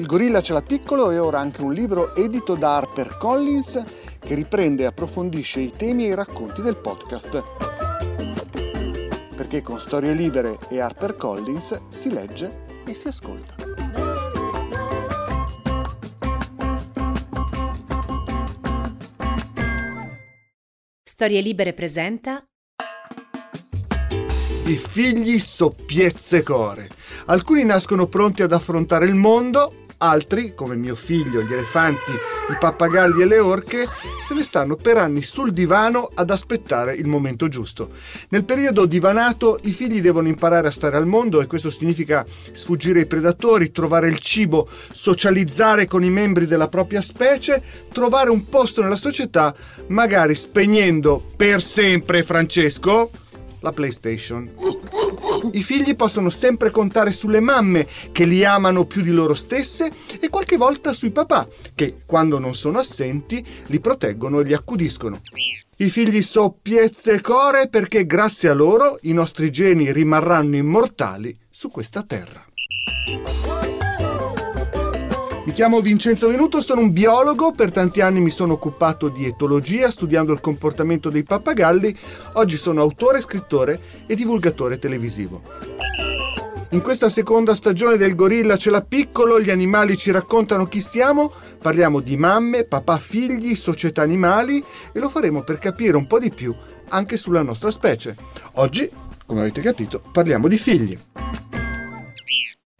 Il gorilla ce l'ha piccolo e ora anche un libro edito da Harper Collins che riprende e approfondisce i temi e i racconti del podcast. Perché con Storie Libere e Harper Collins si legge e si ascolta. Storie Libere presenta I figli soppiezze core. Alcuni nascono pronti ad affrontare il mondo, altri, come mio figlio, gli elefanti, i pappagalli e le orche, se ne stanno per anni sul divano ad aspettare il momento giusto. Nel periodo divanato i figli devono imparare a stare al mondo e questo significa sfuggire ai predatori, trovare il cibo, socializzare con i membri della propria specie, trovare un posto nella società, magari spegnendo per sempre Francesco la PlayStation. I figli possono sempre contare sulle mamme che li amano più di loro stesse e qualche volta sui papà che, quando non sono assenti, li proteggono e li accudiscono. I figli soppiezze core perché grazie a loro i nostri geni rimarranno immortali su questa terra. Mi chiamo Vincenzo Venuto, sono un biologo, per tanti anni mi sono occupato di etologia studiando il comportamento dei pappagalli, oggi sono autore, scrittore e divulgatore televisivo. In questa seconda stagione del Gorilla ce l'ha piccolo, gli animali ci raccontano chi siamo, parliamo di mamme, papà, figli, società animali e lo faremo per capire un po' di più anche sulla nostra specie. Oggi, come avete capito, parliamo di figli.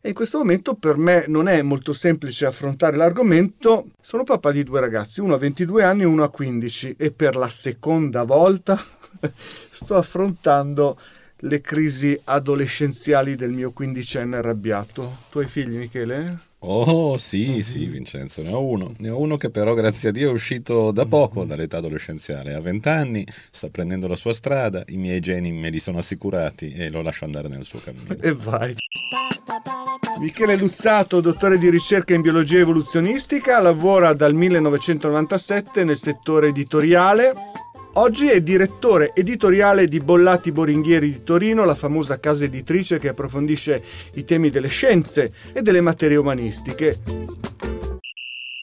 E in questo momento per me non è molto semplice affrontare l'argomento. Sono papà di due ragazzi, uno a 22 anni e uno a 15 e per la seconda volta sto affrontando le crisi adolescenziali del mio quindicenne arrabbiato. Tu hai figli, Michele? Oh sì, sì, Vincenzo, ne ho uno. Ne ho uno che però, grazie a Dio, è uscito da poco dall'età adolescenziale. Ha 20 anni, sta prendendo la sua strada, i miei geni me li sono assicurati e lo lascio andare nel suo cammino. E vai. Michele Luzzato, dottore di ricerca in biologia evoluzionistica, lavora dal 1997 nel settore editoriale. Oggi è direttore editoriale di Bollati Boringhieri di Torino, la famosa casa editrice che approfondisce i temi delle scienze e delle materie umanistiche.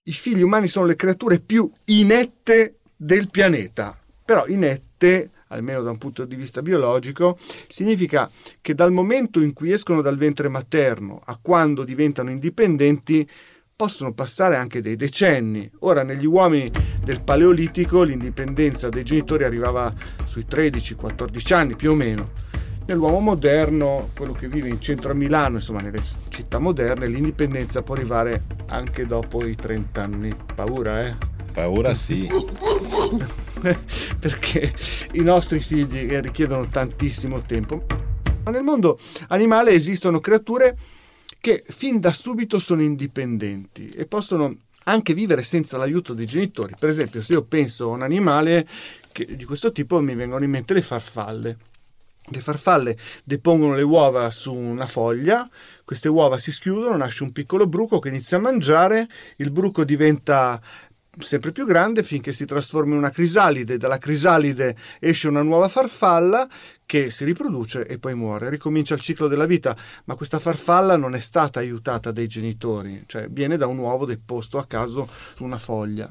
I figli umani sono le creature più inette del pianeta, però inette almeno da un punto di vista biologico, significa che dal momento in cui escono dal ventre materno a quando diventano indipendenti possono passare anche dei decenni. Ora, negli uomini del Paleolitico l'indipendenza dei genitori arrivava sui 13-14 anni più o meno. Nell'uomo moderno, quello che vive in centro a Milano, insomma nelle città moderne, l'indipendenza può arrivare anche dopo i 30 anni. Paura, eh? Paura sì. Perché i nostri figli richiedono tantissimo tempo. Ma nel mondo animale esistono creature che fin da subito sono indipendenti e possono anche vivere senza l'aiuto dei genitori. Per esempio, se io penso a un animale che, di questo tipo, mi vengono in mente le farfalle. Le farfalle depongono le uova su una foglia, queste uova si schiudono, nasce un piccolo bruco che inizia a mangiare, il bruco diventa sempre più grande finché si trasforma in una crisalide, dalla crisalide esce una nuova farfalla che si riproduce e poi muore, ricomincia il ciclo della vita, ma questa farfalla non è stata aiutata dai genitori, cioè viene da un uovo deposto a caso su una foglia.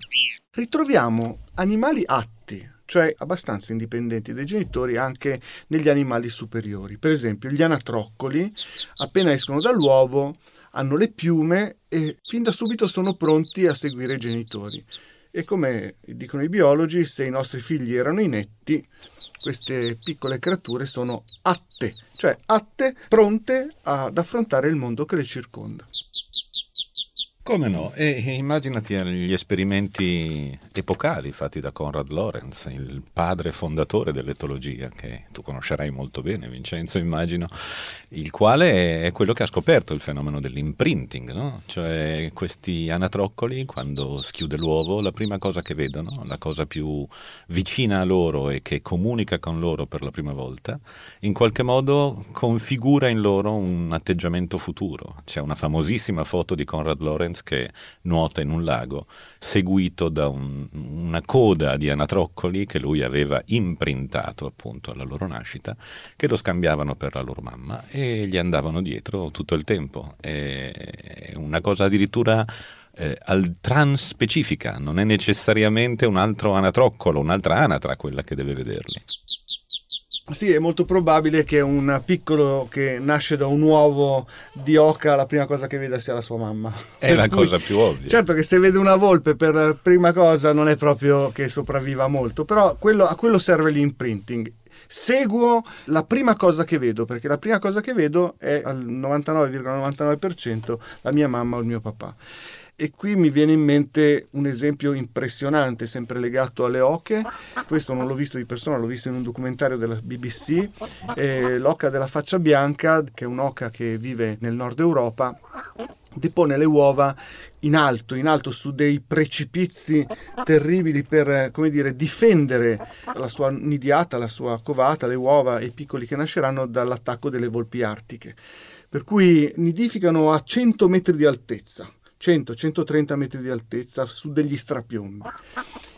Ritroviamo animali atti, cioè abbastanza indipendenti dai genitori anche negli animali superiori. Per esempio, gli anatroccoli, appena escono dall'uovo, hanno le piume e fin da subito sono pronti a seguire i genitori. E come dicono i biologi, se i nostri figli erano inetti, queste piccole creature sono atte, cioè atte pronte ad affrontare il mondo che le circonda. Come no? E immaginati gli esperimenti epocali fatti da Conrad Lorenz, il padre fondatore dell'etologia, che tu conoscerai molto bene, Vincenzo, immagino, il quale è quello che ha scoperto il fenomeno dell'imprinting, no? Cioè questi anatroccoli, quando schiude l'uovo, la prima cosa che vedono, la cosa più vicina a loro e che comunica con loro per la prima volta, in qualche modo configura in loro un atteggiamento futuro. C'è una famosissima foto di Conrad Lorenz Lawrence che nuota in un lago, seguito da un, una coda di anatroccoli che lui aveva imprintato appunto alla loro nascita, che lo scambiavano per la loro mamma e gli andavano dietro tutto il tempo. È una cosa addirittura eh, al trans specifica, non è necessariamente un altro anatroccolo, un'altra anatra quella che deve vederli. Sì, è molto probabile che un piccolo che nasce da un uovo di oca la prima cosa che veda sia la sua mamma. È per la cui, cosa più ovvia. Certo che se vede una volpe per prima cosa non è proprio che sopravviva molto, però quello, a quello serve l'imprinting. Seguo la prima cosa che vedo, perché la prima cosa che vedo è al 99,99% la mia mamma o il mio papà. E qui mi viene in mente un esempio impressionante, sempre legato alle oche. Questo non l'ho visto di persona, l'ho visto in un documentario della BBC. Eh, l'oca della faccia bianca, che è un'oca che vive nel nord Europa, depone le uova in alto, in alto su dei precipizi terribili per, come dire, difendere la sua nidiata, la sua covata, le uova e i piccoli che nasceranno dall'attacco delle volpi artiche. Per cui nidificano a 100 metri di altezza 100-130 metri di altezza su degli strapiombi.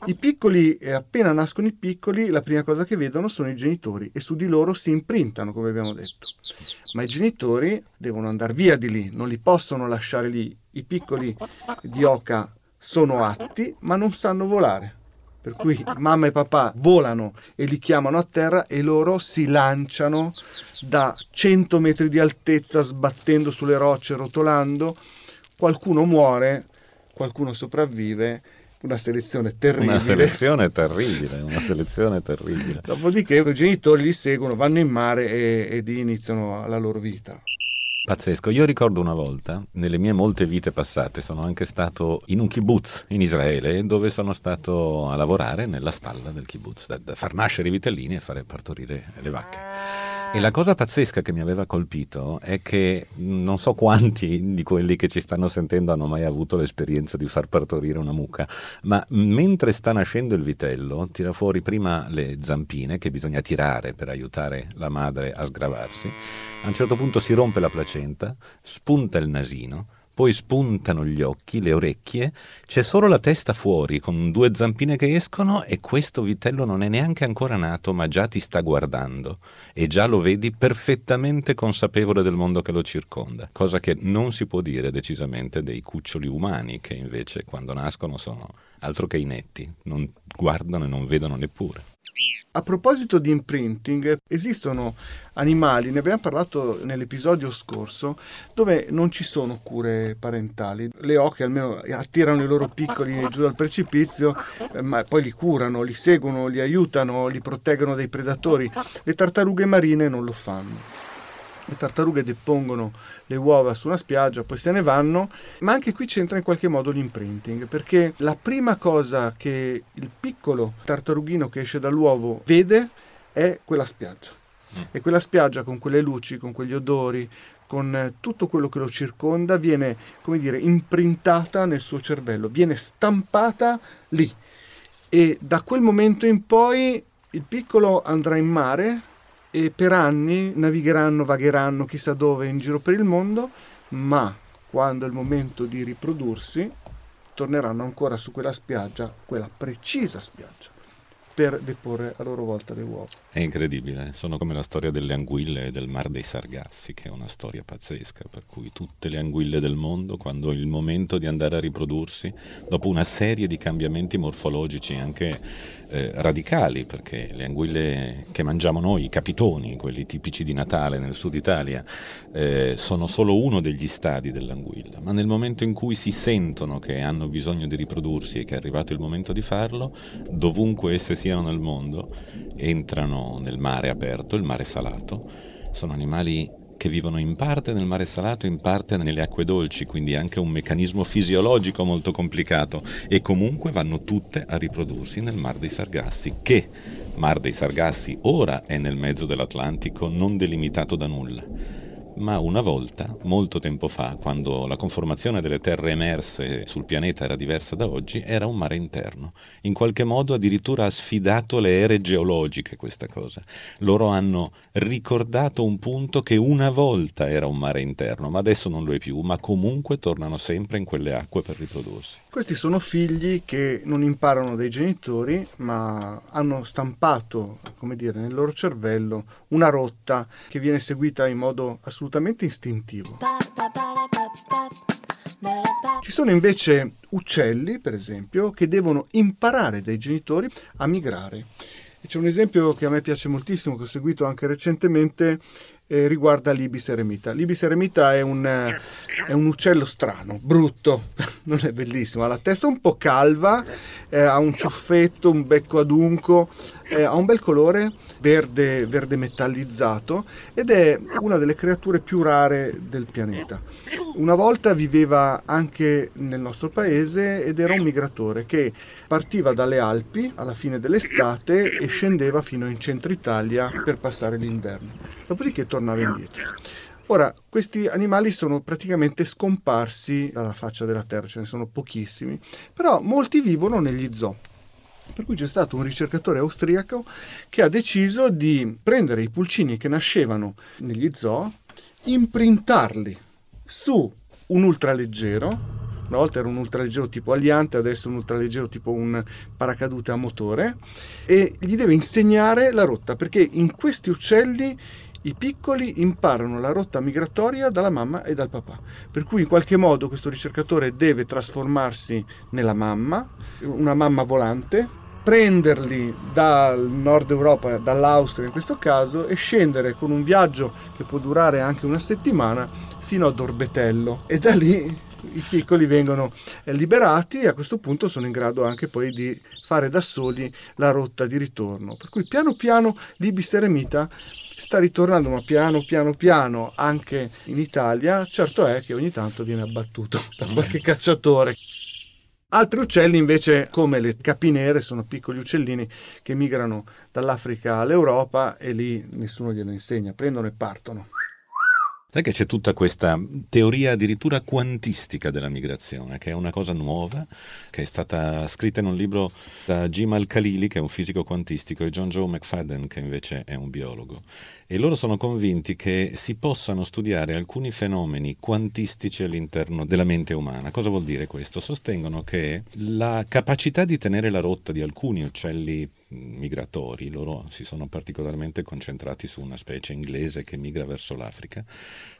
I piccoli, appena nascono i piccoli, la prima cosa che vedono sono i genitori e su di loro si imprintano, come abbiamo detto. Ma i genitori devono andare via di lì, non li possono lasciare lì. I piccoli di oca sono atti, ma non sanno volare. Per cui mamma e papà volano e li chiamano a terra e loro si lanciano da 100 metri di altezza, sbattendo sulle rocce, rotolando qualcuno muore, qualcuno sopravvive, una selezione terribile. Una selezione terribile, una selezione terribile. Dopodiché i genitori li seguono, vanno in mare e, ed iniziano la loro vita. Pazzesco, io ricordo una volta, nelle mie molte vite passate, sono anche stato in un kibbutz in Israele, dove sono stato a lavorare nella stalla del kibbutz, da, da far nascere i vitellini e fare partorire le vacche. E la cosa pazzesca che mi aveva colpito è che non so quanti di quelli che ci stanno sentendo hanno mai avuto l'esperienza di far partorire una mucca, ma mentre sta nascendo il vitello tira fuori prima le zampine che bisogna tirare per aiutare la madre a sgravarsi, a un certo punto si rompe la placenta, spunta il nasino, poi spuntano gli occhi, le orecchie, c'è solo la testa fuori con due zampine che escono e questo vitello non è neanche ancora nato ma già ti sta guardando e già lo vedi perfettamente consapevole del mondo che lo circonda, cosa che non si può dire decisamente dei cuccioli umani che invece quando nascono sono altro che inetti, non guardano e non vedono neppure. A proposito di imprinting, esistono animali, ne abbiamo parlato nell'episodio scorso, dove non ci sono cure parentali. Le oche almeno attirano i loro piccoli giù dal precipizio, eh, ma poi li curano, li seguono, li aiutano, li proteggono dai predatori. Le tartarughe marine non lo fanno le tartarughe depongono le uova su una spiaggia, poi se ne vanno, ma anche qui c'entra in qualche modo l'imprinting, perché la prima cosa che il piccolo tartarughino che esce dall'uovo vede è quella spiaggia. Mm. E quella spiaggia con quelle luci, con quegli odori, con tutto quello che lo circonda, viene, come dire, imprintata nel suo cervello, viene stampata lì. E da quel momento in poi il piccolo andrà in mare e per anni navigheranno, vagheranno chissà dove in giro per il mondo, ma quando è il momento di riprodursi torneranno ancora su quella spiaggia, quella precisa spiaggia, per deporre a loro volta le uova. È incredibile, sono come la storia delle anguille del mar dei Sargassi, che è una storia pazzesca, per cui tutte le anguille del mondo, quando è il momento di andare a riprodursi, dopo una serie di cambiamenti morfologici anche eh, radicali, perché le anguille che mangiamo noi, i capitoni, quelli tipici di Natale nel sud Italia, eh, sono solo uno degli stadi dell'anguilla, ma nel momento in cui si sentono che hanno bisogno di riprodursi e che è arrivato il momento di farlo, dovunque esse siano nel mondo, entrano nel mare aperto, il mare salato, sono animali che vivono in parte nel mare salato, in parte nelle acque dolci, quindi anche un meccanismo fisiologico molto complicato e comunque vanno tutte a riprodursi nel Mar dei Sargassi, che Mar dei Sargassi ora è nel mezzo dell'Atlantico, non delimitato da nulla ma una volta, molto tempo fa, quando la conformazione delle terre emerse sul pianeta era diversa da oggi, era un mare interno. In qualche modo addirittura ha sfidato le ere geologiche questa cosa. Loro hanno ricordato un punto che una volta era un mare interno, ma adesso non lo è più, ma comunque tornano sempre in quelle acque per riprodursi. Questi sono figli che non imparano dai genitori, ma hanno stampato, come dire, nel loro cervello una rotta che viene seguita in modo assolutamente istintivo. Ci sono invece uccelli, per esempio, che devono imparare dai genitori a migrare. E c'è un esempio che a me piace moltissimo, che ho seguito anche recentemente, eh, riguarda l'ibis eremita. L'ibis eremita è un, eh, è un, uccello strano, brutto, non è bellissimo, ha la testa un po' calva, eh, ha un ciuffetto, un becco adunco, eh, ha un bel colore verde, verde metallizzato ed è una delle creature più rare del pianeta. Una volta viveva anche nel nostro paese ed era un migratore che partiva dalle Alpi alla fine dell'estate e scendeva fino in centro Italia per passare l'inverno. Dopodiché tornava indietro. Ora, questi animali sono praticamente scomparsi dalla faccia della Terra, ce ne sono pochissimi, però molti vivono negli zoo. Per cui c'è stato un ricercatore austriaco che ha deciso di prendere i pulcini che nascevano negli zoo, imprintarli su un ultraleggero, una volta era un ultraleggero tipo Aliante, adesso un ultraleggero tipo un paracadute a motore, e gli deve insegnare la rotta, perché in questi uccelli i piccoli imparano la rotta migratoria dalla mamma e dal papà. Per cui in qualche modo questo ricercatore deve trasformarsi nella mamma, una mamma volante, prenderli dal nord Europa, dall'Austria in questo caso, e scendere con un viaggio che può durare anche una settimana fino a Dorbetello. E da lì i piccoli vengono liberati e a questo punto sono in grado anche poi di fare da soli la rotta di ritorno. Per cui piano piano l'Ibis eremita sta ritornando ma piano piano piano anche in Italia, certo è che ogni tanto viene abbattuto da qualche cacciatore. Altri uccelli invece, come le capinere, sono piccoli uccellini che migrano dall'Africa all'Europa e lì nessuno glielo insegna, prendono e partono. Sai che c'è tutta questa teoria addirittura quantistica della migrazione, che è una cosa nuova, che è stata scritta in un libro da Jim Al-Khalili, che è un fisico quantistico, e John Joe McFadden, che invece è un biologo. E loro sono convinti che si possano studiare alcuni fenomeni quantistici all'interno della mente umana. Cosa vuol dire questo? Sostengono che la capacità di tenere la rotta di alcuni uccelli migratori, loro si sono particolarmente concentrati su una specie inglese che migra verso l'Africa,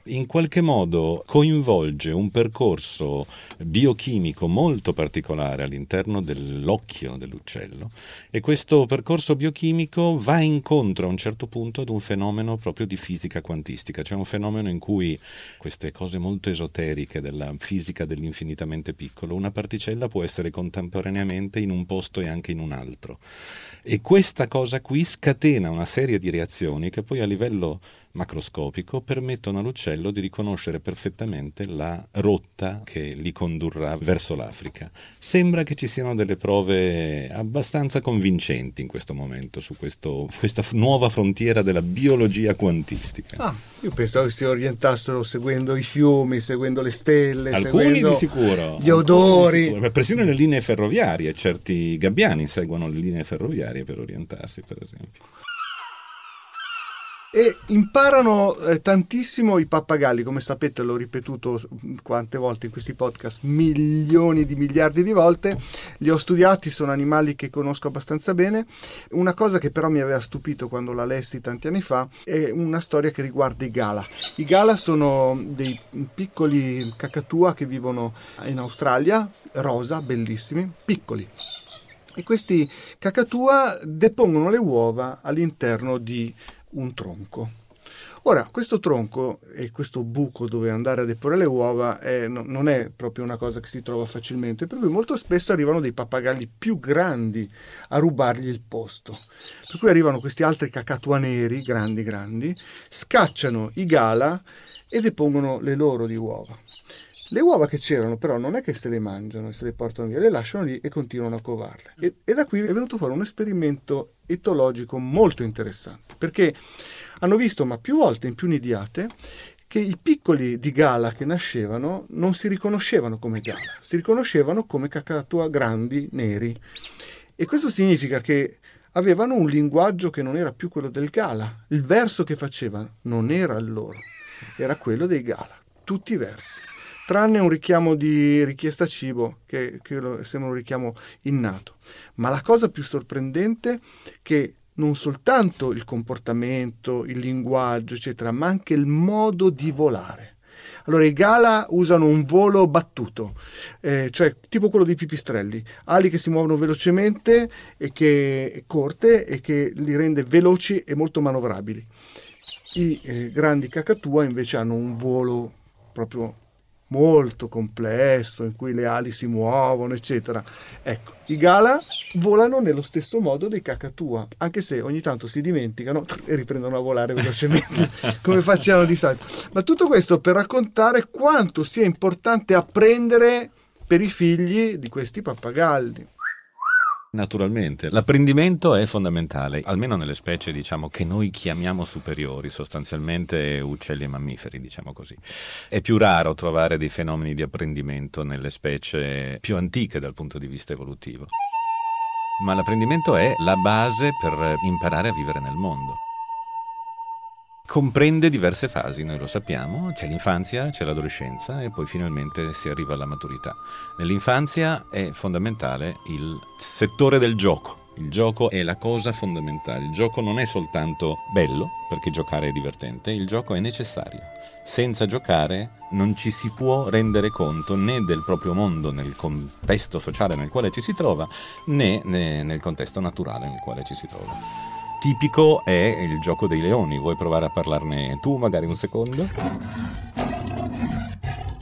in qualche modo coinvolge un percorso biochimico molto particolare all'interno dell'occhio dell'uccello e questo percorso biochimico va incontro a un certo punto ad un fenomeno proprio di fisica quantistica, cioè un fenomeno in cui queste cose molto esoteriche della fisica dell'infinitamente piccolo, una particella può essere contemporaneamente in un posto e anche in un altro. E questa cosa qui scatena una serie di reazioni che poi a livello macroscopico permettono all'uccello di riconoscere perfettamente la rotta che li condurrà verso l'Africa. Sembra che ci siano delle prove abbastanza convincenti in questo momento su questo, questa nuova frontiera della biologia quantistica. Ah, io pensavo che si orientassero seguendo i fiumi, seguendo le stelle, alcuni di sicuro, gli odori. Sicuro. Persino le linee ferroviarie, certi gabbiani seguono le linee ferroviarie per orientarsi, per esempio e imparano eh, tantissimo i pappagalli, come sapete l'ho ripetuto quante volte in questi podcast, milioni di miliardi di volte, li ho studiati, sono animali che conosco abbastanza bene. Una cosa che però mi aveva stupito quando la lessi tanti anni fa è una storia che riguarda i gala. I gala sono dei piccoli cacatua che vivono in Australia, rosa, bellissimi, piccoli. E questi cacatua depongono le uova all'interno di un tronco. Ora, questo tronco e questo buco dove andare a deporre le uova è, no, non è proprio una cosa che si trova facilmente, per cui molto spesso arrivano dei pappagalli più grandi a rubargli il posto. Per cui arrivano questi altri cacatuaneri, grandi grandi, scacciano i gala e depongono le loro di uova. Le uova che c'erano però non è che se le mangiano e se le portano via, le lasciano lì e continuano a covarle. E, e da qui è venuto fuori un esperimento etologico molto interessante, perché hanno visto, ma più volte in più nidiate, che i piccoli di gala che nascevano non si riconoscevano come gala, si riconoscevano come cacatua grandi neri. E questo significa che avevano un linguaggio che non era più quello del gala. Il verso che facevano non era il loro, era quello dei gala, tutti i versi, tranne un richiamo di richiesta cibo che, che sembra un richiamo innato. Ma la cosa più sorprendente è che non soltanto il comportamento, il linguaggio, eccetera, ma anche il modo di volare. Allora i gala usano un volo battuto, eh, cioè tipo quello dei pipistrelli, ali che si muovono velocemente e che corte e che li rende veloci e molto manovrabili. I eh, grandi cacatua invece hanno un volo proprio molto complesso in cui le ali si muovono, eccetera. Ecco, i gala volano nello stesso modo dei cacatua, anche se ogni tanto si dimenticano e riprendono a volare velocemente, come facciamo di solito. Ma tutto questo per raccontare quanto sia importante apprendere per i figli di questi pappagalli. Naturalmente, l'apprendimento è fondamentale, almeno nelle specie diciamo, che noi chiamiamo superiori, sostanzialmente uccelli e mammiferi, diciamo così. È più raro trovare dei fenomeni di apprendimento nelle specie più antiche dal punto di vista evolutivo. Ma l'apprendimento è la base per imparare a vivere nel mondo comprende diverse fasi, noi lo sappiamo, c'è l'infanzia, c'è l'adolescenza e poi finalmente si arriva alla maturità. Nell'infanzia è fondamentale il settore del gioco. Il gioco è la cosa fondamentale. Il gioco non è soltanto bello, perché giocare è divertente, il gioco è necessario. Senza giocare non ci si può rendere conto né del proprio mondo nel contesto sociale nel quale ci si trova, né nel contesto naturale nel quale ci si trova tipico è il gioco dei leoni. Vuoi provare a parlarne tu magari un secondo?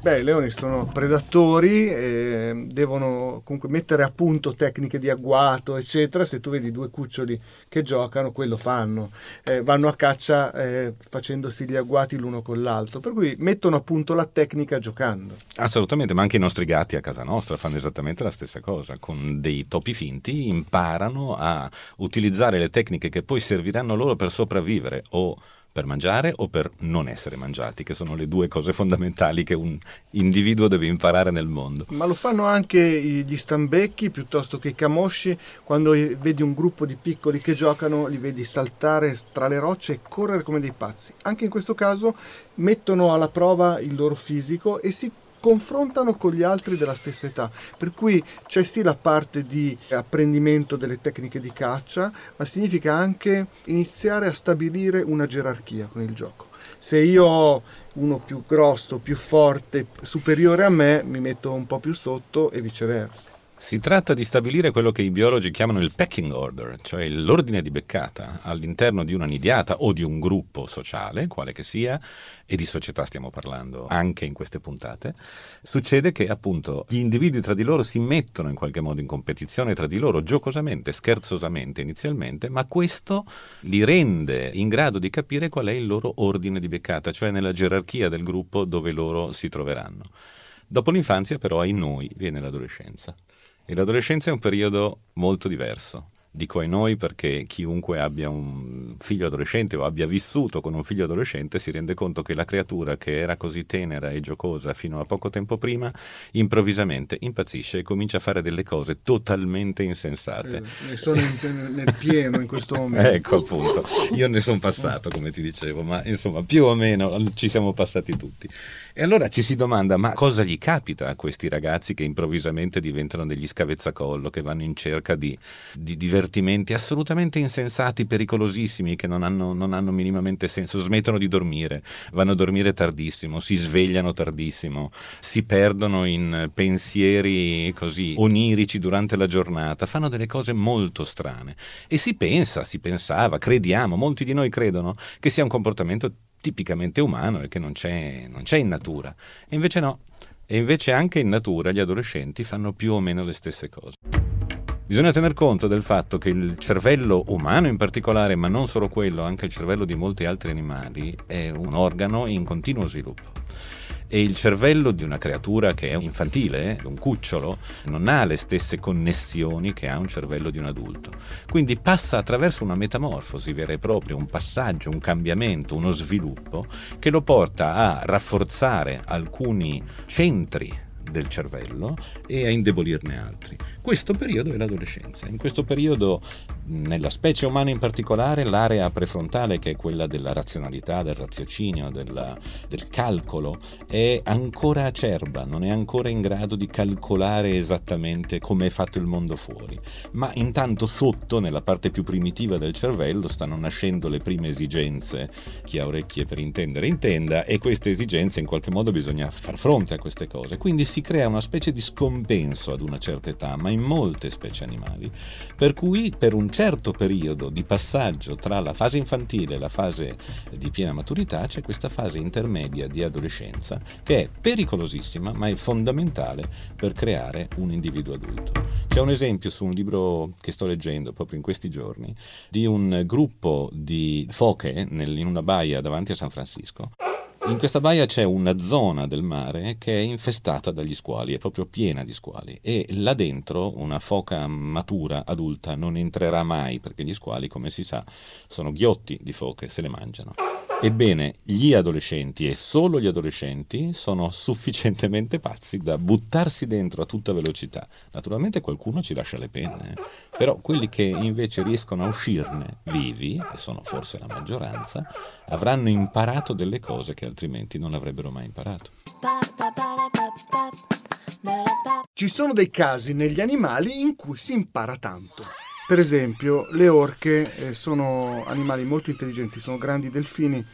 Beh, i leoni sono predatori, eh, devono comunque mettere a punto tecniche di agguato, eccetera. Se tu vedi due cuccioli che giocano, quello fanno. Eh, vanno a caccia eh, facendosi gli agguati l'uno con l'altro. Per cui mettono a punto la tecnica giocando. Assolutamente, ma anche i nostri gatti a casa nostra fanno esattamente la stessa cosa. Con dei topi finti imparano a utilizzare le tecniche che poi serviranno loro per sopravvivere o per mangiare o per non essere mangiati, che sono le due cose fondamentali che un individuo deve imparare nel mondo. Ma lo fanno anche gli stambecchi piuttosto che i camosci, quando vedi un gruppo di piccoli che giocano, li vedi saltare tra le rocce e correre come dei pazzi. Anche in questo caso mettono alla prova il loro fisico e si confrontano con gli altri della stessa età, per cui c'è sì la parte di apprendimento delle tecniche di caccia, ma significa anche iniziare a stabilire una gerarchia con il gioco. Se io ho uno più grosso, più forte, superiore a me, mi metto un po' più sotto e viceversa. Si tratta di stabilire quello che i biologi chiamano il pecking order, cioè l'ordine di beccata all'interno di una nidiata o di un gruppo sociale, quale che sia, e di società stiamo parlando anche in queste puntate. Succede che appunto gli individui tra di loro si mettono in qualche modo in competizione tra di loro, giocosamente, scherzosamente inizialmente, ma questo li rende in grado di capire qual è il loro ordine di beccata, cioè nella gerarchia del gruppo dove loro si troveranno. Dopo l'infanzia però ai noi viene l'adolescenza. E l'adolescenza è un periodo molto diverso. Dico ai noi perché chiunque abbia un figlio adolescente o abbia vissuto con un figlio adolescente si rende conto che la creatura che era così tenera e giocosa fino a poco tempo prima, improvvisamente impazzisce e comincia a fare delle cose totalmente insensate. Eh, ne sono in, nel pieno in questo momento. ecco appunto, io ne sono passato come ti dicevo, ma insomma più o meno ci siamo passati tutti. E allora ci si domanda, ma cosa gli capita a questi ragazzi che improvvisamente diventano degli scavezzacollo, che vanno in cerca di, di divertimenti assolutamente insensati, pericolosissimi, che non hanno, non hanno minimamente senso, smettono di dormire, vanno a dormire tardissimo, si svegliano tardissimo, si perdono in pensieri così onirici durante la giornata, fanno delle cose molto strane. E si pensa, si pensava, crediamo, molti di noi credono che sia un comportamento tipicamente umano e che non c'è, non c'è in natura. E invece no. E invece anche in natura gli adolescenti fanno più o meno le stesse cose. Bisogna tener conto del fatto che il cervello umano in particolare, ma non solo quello, anche il cervello di molti altri animali, è un organo in continuo sviluppo. e il cervello di una creatura che è infantile, un cucciolo, non ha le stesse connessioni che ha un cervello di un adulto. Quindi passa attraverso una metamorfosi vera e propria, un passaggio, un cambiamento, uno sviluppo che lo porta a rafforzare alcuni centri del cervello e a indebolirne altri. Questo periodo è l'adolescenza. In questo periodo, nella specie umana in particolare, l'area prefrontale, che è quella della razionalità, del raziocinio, della, del calcolo, è ancora acerba, non è ancora in grado di calcolare esattamente come è fatto il mondo fuori. Ma intanto sotto, nella parte più primitiva del cervello, stanno nascendo le prime esigenze. Chi ha orecchie per intendere intenda, e queste esigenze in qualche modo bisogna far fronte a queste cose. Quindi si crea una specie di scompenso ad una certa età, ma in molte specie animali, per cui per un certo periodo di passaggio tra la fase infantile e la fase di piena maturità c'è questa fase intermedia di adolescenza che è pericolosissima, ma è fondamentale per creare un individuo adulto. C'è un esempio su un libro che sto leggendo proprio in questi giorni di un gruppo di foche in una baia davanti a San Francisco in questa baia c'è una zona del mare che è infestata dagli squali, è proprio piena di squali e là dentro una foca matura, adulta, non entrerà mai perché gli squali, come si sa, sono ghiotti di foche, se le mangiano. Ebbene, gli adolescenti e solo gli adolescenti sono sufficientemente pazzi da buttarsi dentro a tutta velocità. Naturalmente qualcuno ci lascia le penne, eh. però quelli che invece riescono a uscirne vivi, e sono forse la maggioranza, avranno imparato delle cose che altrimenti non avrebbero mai imparato. Ci sono dei casi negli animali in cui si impara tanto. Per esempio, le orche eh, sono animali molto intelligenti, sono grandi delfini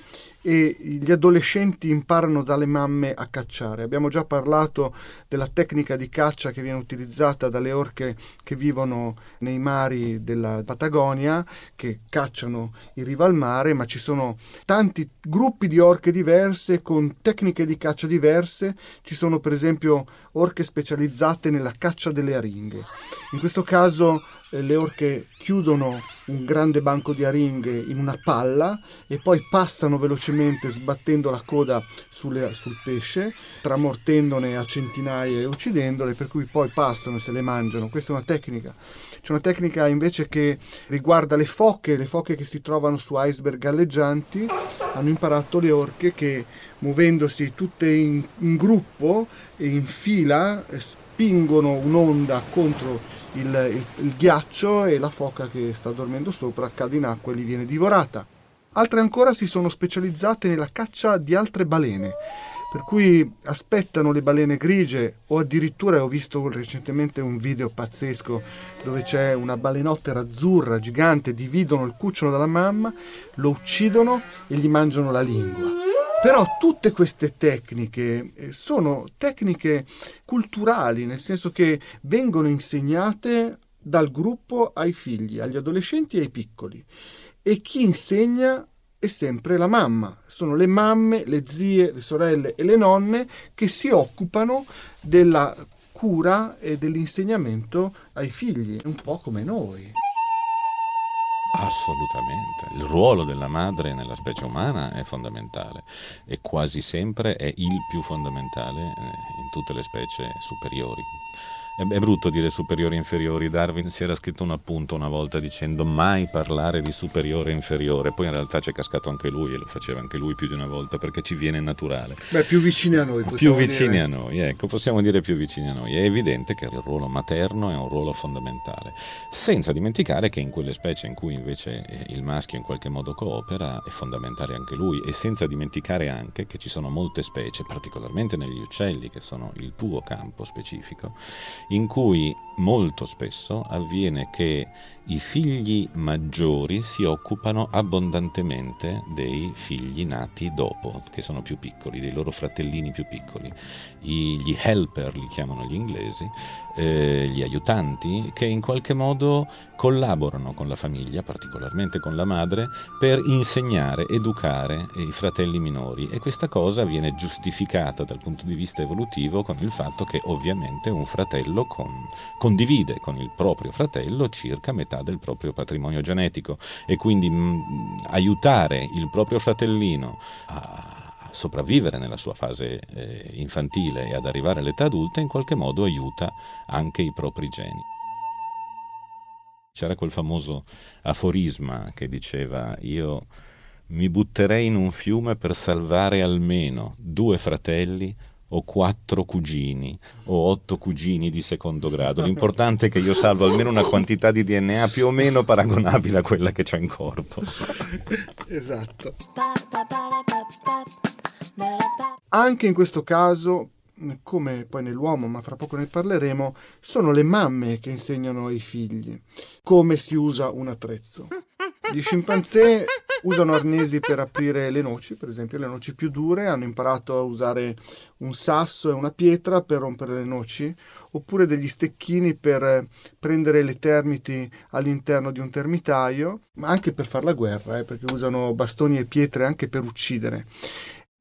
e gli adolescenti imparano dalle mamme a cacciare. Abbiamo già parlato della tecnica di caccia che viene utilizzata dalle orche che vivono nei mari della Patagonia, che cacciano in riva al mare, ma ci sono tanti gruppi di orche diverse con tecniche di caccia diverse. Ci sono per esempio orche specializzate nella caccia delle aringhe. In questo caso le orche chiudono un grande banco di aringhe in una palla e poi passano velocemente sbattendo la coda sulle, sul pesce, tramortendone a centinaia e uccidendole, per cui poi passano e se le mangiano. Questa è una tecnica. C'è una tecnica invece che riguarda le foche, le foche che si trovano su iceberg galleggianti. Hanno imparato le orche che muovendosi tutte in, in gruppo e in fila spingono un'onda contro il, il, il ghiaccio e la foca che sta dormendo sopra cade in acqua e gli viene divorata. Altre ancora si sono specializzate nella caccia di altre balene, per cui aspettano le balene grigie o addirittura ho visto recentemente un video pazzesco dove c'è una balenottera azzurra gigante, dividono il cucciolo dalla mamma, lo uccidono e gli mangiano la lingua. Però tutte queste tecniche eh, sono tecniche culturali, nel senso che vengono insegnate dal gruppo ai figli, agli adolescenti e ai piccoli. E chi insegna è sempre la mamma. Sono le mamme, le zie, le sorelle e le nonne che si occupano della cura e dell'insegnamento ai figli, un po' come noi. Assolutamente, il ruolo della madre nella specie umana è fondamentale e quasi sempre è il più fondamentale eh, in tutte le specie superiori. È, brutto dire superiori e inferiori, Darwin si era scritto un appunto una volta dicendo mai parlare di superiore e inferiore, poi in realtà c'è cascato anche lui e lo faceva anche lui più di una volta perché ci viene naturale. Beh, più vicini a noi. Più vicini dire. a noi, ecco, possiamo dire più vicini a noi. È evidente che il ruolo materno è un ruolo fondamentale, senza dimenticare che in quelle specie in cui invece il maschio in qualche modo coopera è fondamentale anche lui e senza dimenticare anche che ci sono molte specie, particolarmente negli uccelli che sono il tuo campo specifico, in cui molto spesso avviene che i figli maggiori si occupano abbondantemente dei figli nati dopo, che sono più piccoli, dei loro fratellini più piccoli. I, gli helper li chiamano gli inglesi, eh, gli aiutanti, che in qualche modo collaborano con la famiglia, particolarmente con la madre, per insegnare, educare i fratelli minori. E questa cosa viene giustificata dal punto di vista evolutivo con il fatto che ovviamente un fratello con, condivide con il proprio fratello circa metà del proprio patrimonio genetico. E quindi mh, mm, aiutare il proprio fratellino a sopravvivere nella sua fase eh, infantile e ad arrivare all'età adulta, in qualche modo aiuta anche i propri geni. C'era quel famoso aforisma che diceva io mi butterei in un fiume per salvare almeno due fratelli o quattro cugini o otto cugini di secondo grado. L'importante è che io salvo almeno una quantità di DNA più o meno paragonabile a quella che c'è in corpo. esatto. Anche in questo caso, come poi nell'uomo, ma fra poco ne parleremo, sono le mamme che insegnano ai figli come si usa un attrezzo. Gli scimpanzé usano arnesi per aprire le noci, per esempio le noci più dure, hanno imparato a usare un sasso e una pietra per rompere le noci, oppure degli stecchini per prendere le termiti all'interno di un termitaio, ma anche per fare la guerra, eh, perché usano bastoni e pietre anche per uccidere.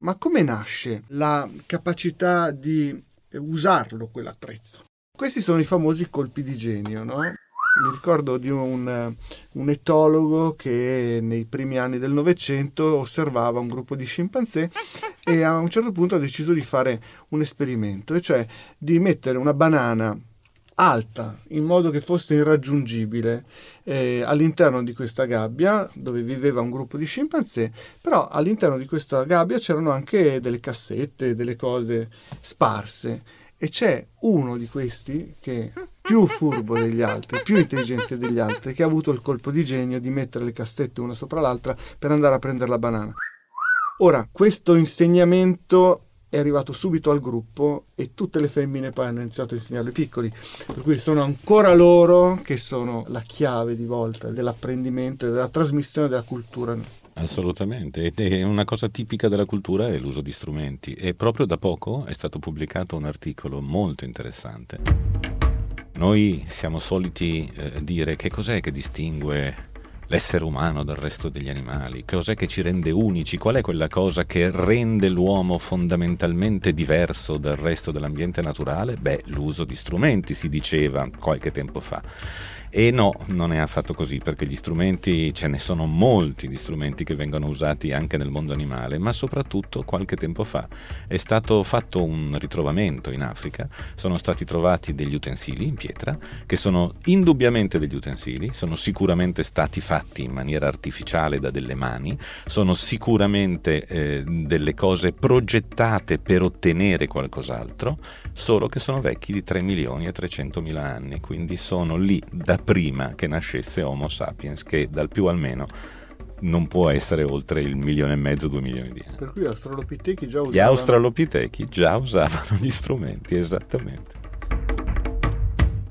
Ma come nasce la capacità di usarlo quell'attrezzo? Questi sono i famosi colpi di genio, no? Mi ricordo di un, un, etologo che nei primi anni del Novecento osservava un gruppo di scimpanzé e a un certo punto ha deciso di fare un esperimento, e cioè di mettere una banana alta in modo che fosse irraggiungibile eh, all'interno di questa gabbia dove viveva un gruppo di scimpanzé, però all'interno di questa gabbia c'erano anche delle cassette, delle cose sparse e c'è uno di questi che più furbo degli altri, più intelligente degli altri, che ha avuto il colpo di genio di mettere le cassette una sopra l'altra per andare a prendere la banana. Ora, questo insegnamento è arrivato subito al gruppo e tutte le femmine poi hanno iniziato a insegnare ai piccoli, per cui sono ancora loro che sono la chiave di volta dell'apprendimento e della trasmissione della cultura. Assolutamente, ed è una cosa tipica della cultura è l'uso di strumenti. E proprio da poco è stato pubblicato un articolo molto interessante. Noi siamo soliti eh, dire che cos'è che distingue l'essere umano dal resto degli animali, cos'è che ci rende unici, qual è quella cosa che rende l'uomo fondamentalmente diverso dal resto dell'ambiente naturale? Beh, l'uso di strumenti, si diceva qualche tempo fa. E no, non è affatto così, perché gli strumenti, ce ne sono molti di strumenti che vengono usati anche nel mondo animale, ma soprattutto qualche tempo fa è stato fatto un ritrovamento in Africa, sono stati trovati degli utensili in pietra, che sono indubbiamente degli utensili, sono sicuramente stati fatti in maniera artificiale da delle mani, sono sicuramente eh, delle cose progettate per ottenere qualcos'altro, solo che sono vecchi di 3 milioni e 300 mila anni, quindi sono lì da prima che nascesse Homo sapiens, che dal più al meno non può essere oltre il milione e mezzo, due milioni di anni. Per cui gli australopitechi già usavano... Gli australopitechi già usavano gli strumenti, esattamente.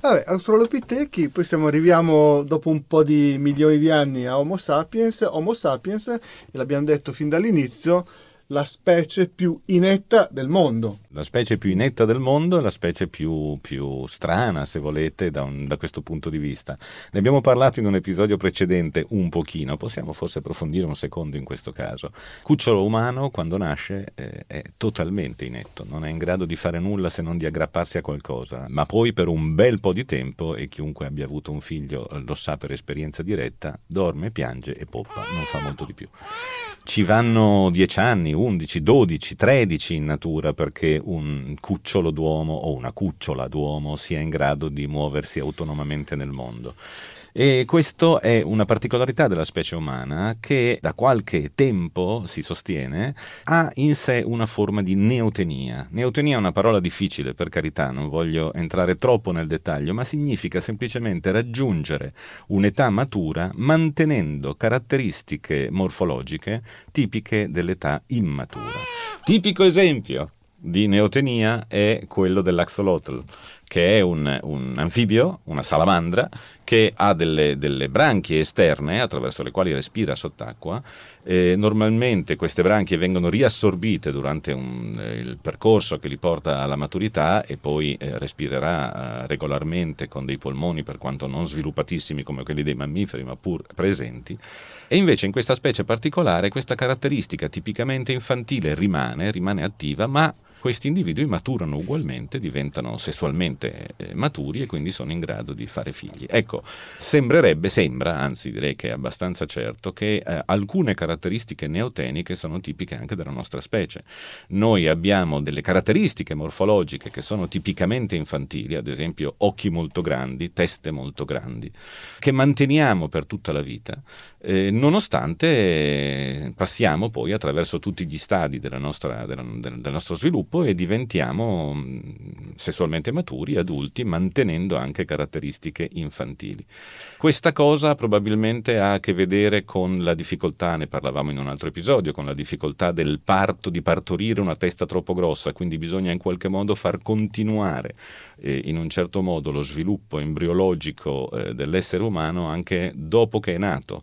Vabbè, australopitechi, poi siamo, arriviamo dopo un po' di milioni di anni a Homo sapiens. Homo sapiens, e l'abbiamo detto fin dall'inizio, la specie più inetta del mondo. La specie più inetta del mondo e la specie più, più strana, se volete, da, un, da, questo punto di vista. Ne abbiamo parlato in un episodio precedente un pochino, possiamo forse approfondire un secondo in questo caso. Cucciolo umano, quando nasce, eh, è totalmente inetto, non è in grado di fare nulla se non di aggrapparsi a qualcosa, ma poi per un bel po' di tempo, e chiunque abbia avuto un figlio lo sa per esperienza diretta, dorme, piange e poppa, non fa molto di più. Ci vanno 10 anni, 11, 12, 13 in natura perché un cucciolo d'uomo o una cucciola d'uomo sia in grado di muoversi autonomamente nel mondo. E questa è una particolarità della specie umana che da qualche tempo, si sostiene, ha in sé una forma di neotenia. Neotenia è una parola difficile, per carità, non voglio entrare troppo nel dettaglio, ma significa semplicemente raggiungere un'età matura mantenendo caratteristiche morfologiche tipiche dell'età immatura. Tipico esempio di neotenia è quello dell'axolotl, che è un, un, anfibio, una salamandra, che ha delle, delle, branchie esterne attraverso le quali respira sott'acqua. E normalmente queste branchie vengono riassorbite durante un, eh, il percorso che li porta alla maturità e poi eh, respirerà eh, regolarmente con dei polmoni, per quanto non sviluppatissimi come quelli dei mammiferi, ma pur presenti. E invece in questa specie particolare questa caratteristica tipicamente infantile rimane, rimane attiva, ma questi individui maturano ugualmente, diventano sessualmente eh, maturi e quindi sono in grado di fare figli. Ecco, sembrerebbe, sembra, anzi direi che è abbastanza certo, che eh, alcune caratteristiche neoteniche sono tipiche anche della nostra specie. Noi abbiamo delle caratteristiche morfologiche che sono tipicamente infantili, ad esempio occhi molto grandi, teste molto grandi, che manteniamo per tutta la vita, eh, nonostante passiamo poi attraverso tutti gli stadi nostra, della, del, del, nostro sviluppo e diventiamo mm, sessualmente maturi, adulti, mantenendo anche caratteristiche infantili. Questa cosa probabilmente ha a che vedere con la difficoltà, ne parlavamo in un altro episodio, con la difficoltà del parto, di partorire una testa troppo grossa, quindi bisogna in qualche modo far continuare eh, in un certo modo lo sviluppo embriologico eh, dell'essere umano anche dopo che è nato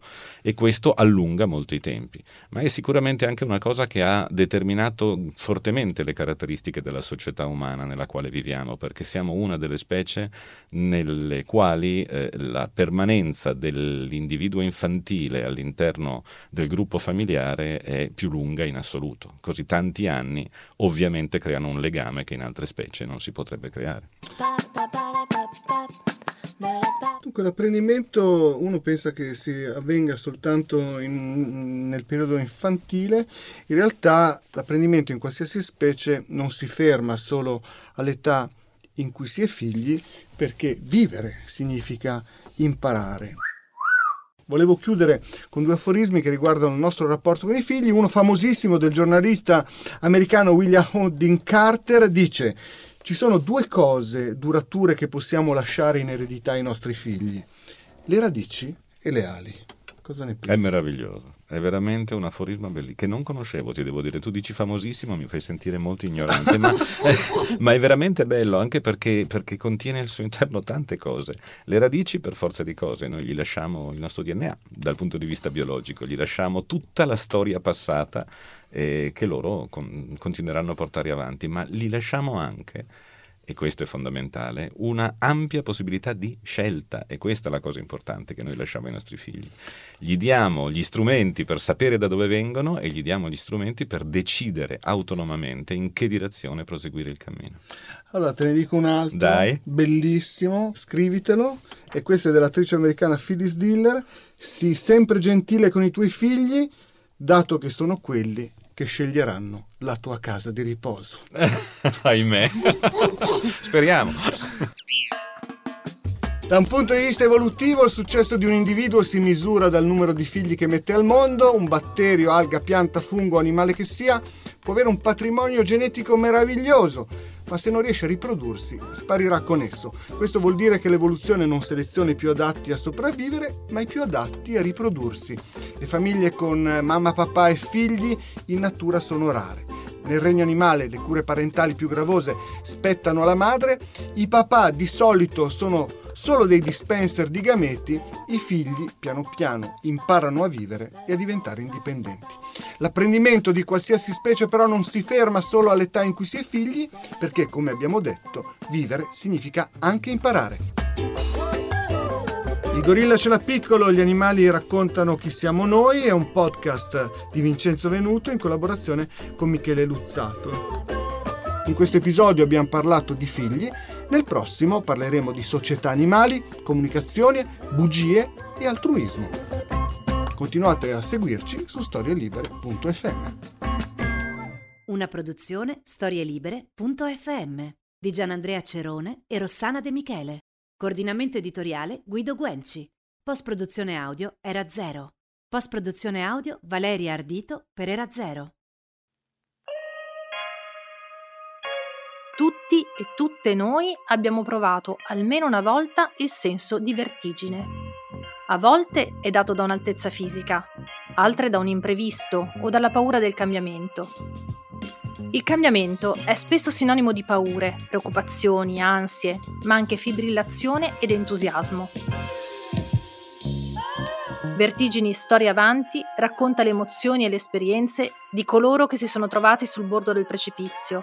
e questo allunga molto i tempi. Ma è sicuramente anche una cosa che ha determinato fortemente le caratteristiche della società umana nella quale viviamo, perché siamo una delle specie nelle quali eh, la permanenza dell'individuo infantile all'interno del gruppo familiare è più lunga in assoluto. Così tanti anni ovviamente creano un legame che in altre specie non si potrebbe creare. Dunque l'apprendimento uno pensa che si avvenga soltanto in, nel periodo infantile, in realtà l'apprendimento in qualsiasi specie non si ferma solo all'età in cui si è figli, perché vivere significa imparare. Volevo chiudere con due aforismi che riguardano il nostro rapporto con i figli. Uno famosissimo del giornalista americano William Hodding Carter dice ci sono due cose durature che possiamo lasciare in eredità ai nostri figli, le radici e le ali. Cosa ne pensi? È meraviglioso, è veramente un aforisma bellissimo, che non conoscevo, ti devo dire. Tu dici famosissimo, mi fai sentire molto ignorante, ma, eh, ma, è veramente bello anche perché, perché, contiene al suo interno tante cose. Le radici, per forza di cose, noi gli lasciamo il nostro DNA dal punto di vista biologico, gli lasciamo tutta la storia passata eh, che loro con, continueranno a portare avanti, ma li lasciamo anche e questo è fondamentale, una ampia possibilità di scelta e questa è la cosa importante che noi lasciamo ai nostri figli. Gli diamo gli strumenti per sapere da dove vengono e gli diamo gli strumenti per decidere autonomamente in che direzione proseguire il cammino. Allora te ne dico un altro, Dai. bellissimo, scrivitelo, e questo è dell'attrice americana Phyllis Diller, sii sempre gentile con i tuoi figli, dato che sono quelli che sceglieranno la tua casa di riposo. Ahimè. Speriamo. Da un punto di vista evolutivo, il successo di un individuo si misura dal numero di figli che mette al mondo. Un batterio, alga, pianta, fungo, animale che sia, può avere un patrimonio genetico meraviglioso ma se non riesce a riprodursi, sparirà con esso. Questo vuol dire che l'evoluzione non seleziona i più adatti a sopravvivere, ma i più adatti a riprodursi. Le famiglie con mamma, papà e figli in natura sono rare. Nel regno animale le cure parentali più gravose spettano alla madre, i papà di solito sono solo dei dispenser di gameti, i figli piano piano imparano a vivere e a diventare indipendenti. L'apprendimento di qualsiasi specie però non si ferma solo all'età in cui si è figli, perché come abbiamo detto, vivere significa anche imparare. Il gorilla ce l'ha piccolo, gli animali raccontano chi siamo noi, è un podcast di Vincenzo Venuto in collaborazione con Michele Luzzato. In questo episodio abbiamo parlato di figli nel prossimo parleremo di società animali, comunicazione, bugie e altruismo. Continuate a seguirci su storielibere.fm. Una produzione storielibere.fm di Gianandrea Cerone e Rossana De Michele. Coordinamento editoriale Guido Guenci. Post produzione audio era zero. Post produzione audio Valeria Ardito per Era Zero. Tutti e tutte noi abbiamo provato almeno una volta il senso di vertigine. A volte è dato da un'altezza fisica, altre da un imprevisto o dalla paura del cambiamento. Il cambiamento è spesso sinonimo di paure, preoccupazioni, ansie, ma anche fibrillazione ed entusiasmo. Vertigini Storia Avanti racconta le emozioni e le esperienze di coloro che si sono trovati sul bordo del precipizio